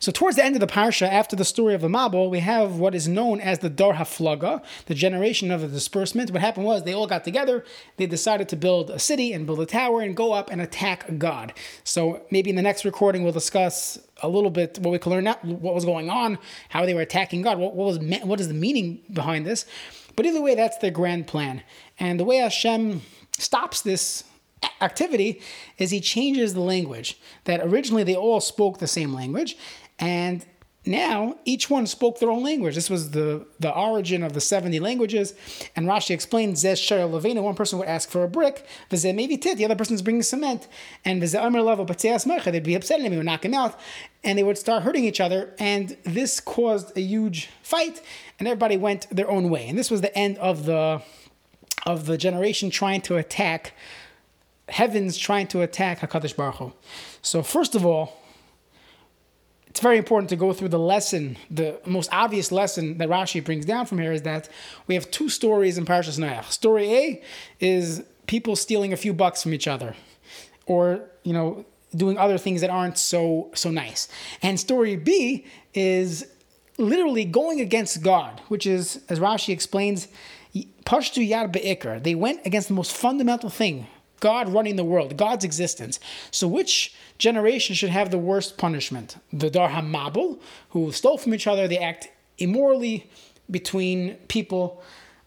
So towards the end of the parsha, after the story of the Mabul, we have what is known as the Dor Haflaga, the generation of the disbursement. What happened was they all got together, they decided to build a city and build a tower and go up and attack God. So maybe in the next recording we'll discuss a little bit what we can learn out, what was going on, how they were attacking God, what, what was what is the meaning behind this. But either way, that's their grand plan. And the way Hashem stops this activity is he changes the language. That originally they all spoke the same language, and now each one spoke their own language. This was the, the origin of the 70 languages. And Rashi explains, one person would ask for a brick, the other person's bringing cement, and they'd be upset at him, he would knock him out, and they would start hurting each other. And this caused a huge fight, and everybody went their own way. And this was the end of the of the generation trying to attack heavens trying to attack Hakadosh Baruch Hu. So first of all, it's very important to go through the lesson. The most obvious lesson that Rashi brings down from here is that we have two stories in Parashas Noach. Story A is people stealing a few bucks from each other, or you know, doing other things that aren't so so nice. And story B is literally going against God, which is, as Rashi explains, Pashtu Yad Be'ikr. They went against the most fundamental thing, God running the world, God's existence. So which generation should have the worst punishment? The Dar HaMabul, who stole from each other, they act immorally between people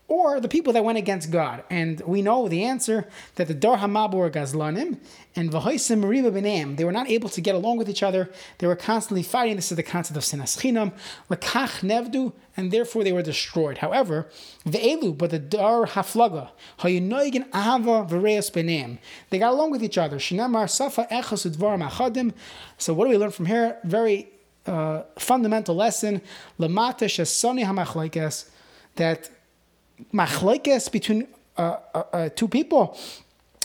or the people that went against God. And we know the answer that the Dar Hamab were Gazlanim and Vahoisim Riba Benem. They were not able to get along with each other. They were constantly fighting. This is the concept of Sinas Chinam, Lakach Nevdu, and therefore they were destroyed. However, Ve'elu, but the Dar Haflaga, Hayunoigin Ahava Vereas Benem. They got along with each other. Shinamar Safa Echas Udvar Machadim. So what do we learn from here? Very uh, fundamental lesson. Lamata Shasani Hamachlaikes that machlekes between uh, uh, uh, two people.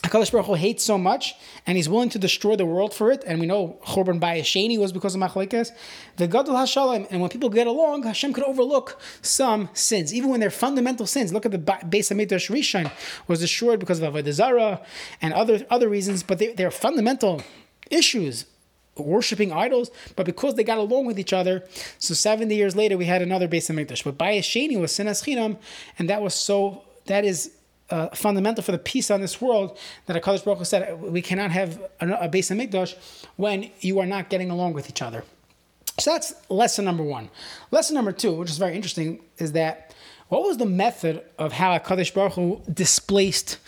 Hakadosh Baruch Hu hates so much, and he's willing to destroy the world for it. And we know Chorban Bayis Sheni was because of machlekes. The Gadol Hashalom, and when people get along, Hashem could overlook some sins, even when they're fundamental sins. Look at the Beis Hamikdash Rishon was destroyed because of Avodah Zarah and other other reasons, but they, they're fundamental issues worshiping idols, but because they got along with each other, so 70 years later we had another Beis Hamikdash. But Bayis Sheni was Sinas Chinam, and that was so, that is uh, fundamental for the peace on this world that HaKadosh Baruch Hu said we cannot have a, a Beis Hamikdash when you are not getting along with each other. So that's lesson number one. Lesson number two, which is very interesting, is that what was the method of how HaKadosh Baruch Hu displaced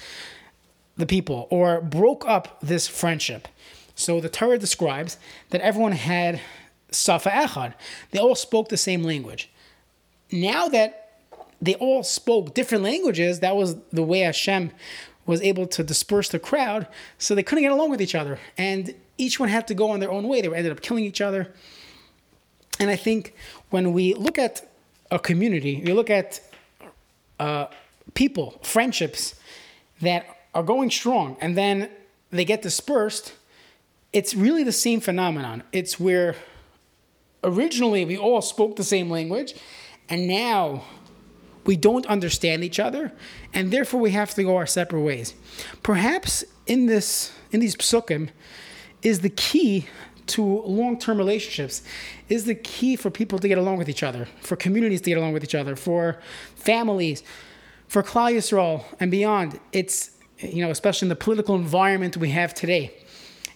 the people or broke up this friendship? So the Torah describes that everyone had Safa Echad. They all spoke the same language. Now that they all spoke different languages, that was the way Hashem was able to disperse the crowd, so they couldn't get along with each other. And each one had to go on their own way. They ended up killing each other. And I think when we look at a community, we look at uh, people, friendships that are going strong, and then they get dispersed it's really the same phenomenon. It's where originally we all spoke the same language, and now we don't understand each other, and therefore we have to go our separate ways. Perhaps in this in these psukim is the key to long-term relationships is the key for people to get along with each other, for communities to get along with each other, for families, for Klal Yisrael and beyond. It's you know, especially in the political environment we have today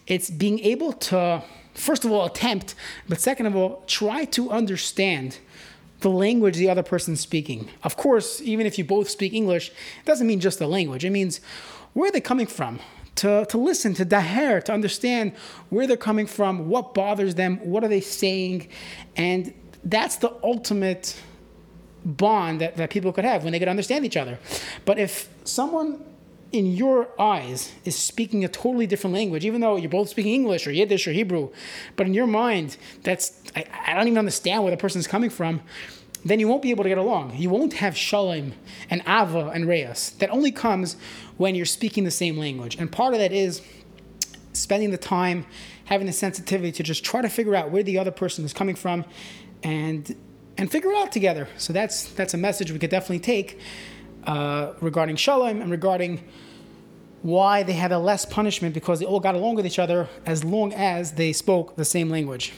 it's being able to, first of all, attempt, but second of all, try to understand the language the other person's speaking. Of course, even if you both speak English, it doesn't mean just the language. It means where they're they coming from? To, to listen, to daher, to understand where they're coming from, what bothers them, what are they saying, and that's the ultimate bond that, that people could have when they could understand each other. But if someone in your eyes is speaking a totally different language, even though you're both speaking English or Yiddish or Hebrew, but in your mind, that's I, I don't even understand where the person is coming from. Then you won't be able to get along. You won't have shalom and ava and reas. That only comes when you're speaking the same language. And part of that is spending the time, having the sensitivity to just try to figure out where the other person is coming from, and and figure it out together. So that's that's a message we could definitely take uh, regarding shalom and regarding why they had a less punishment because they all got along with each other as long as they spoke the same language.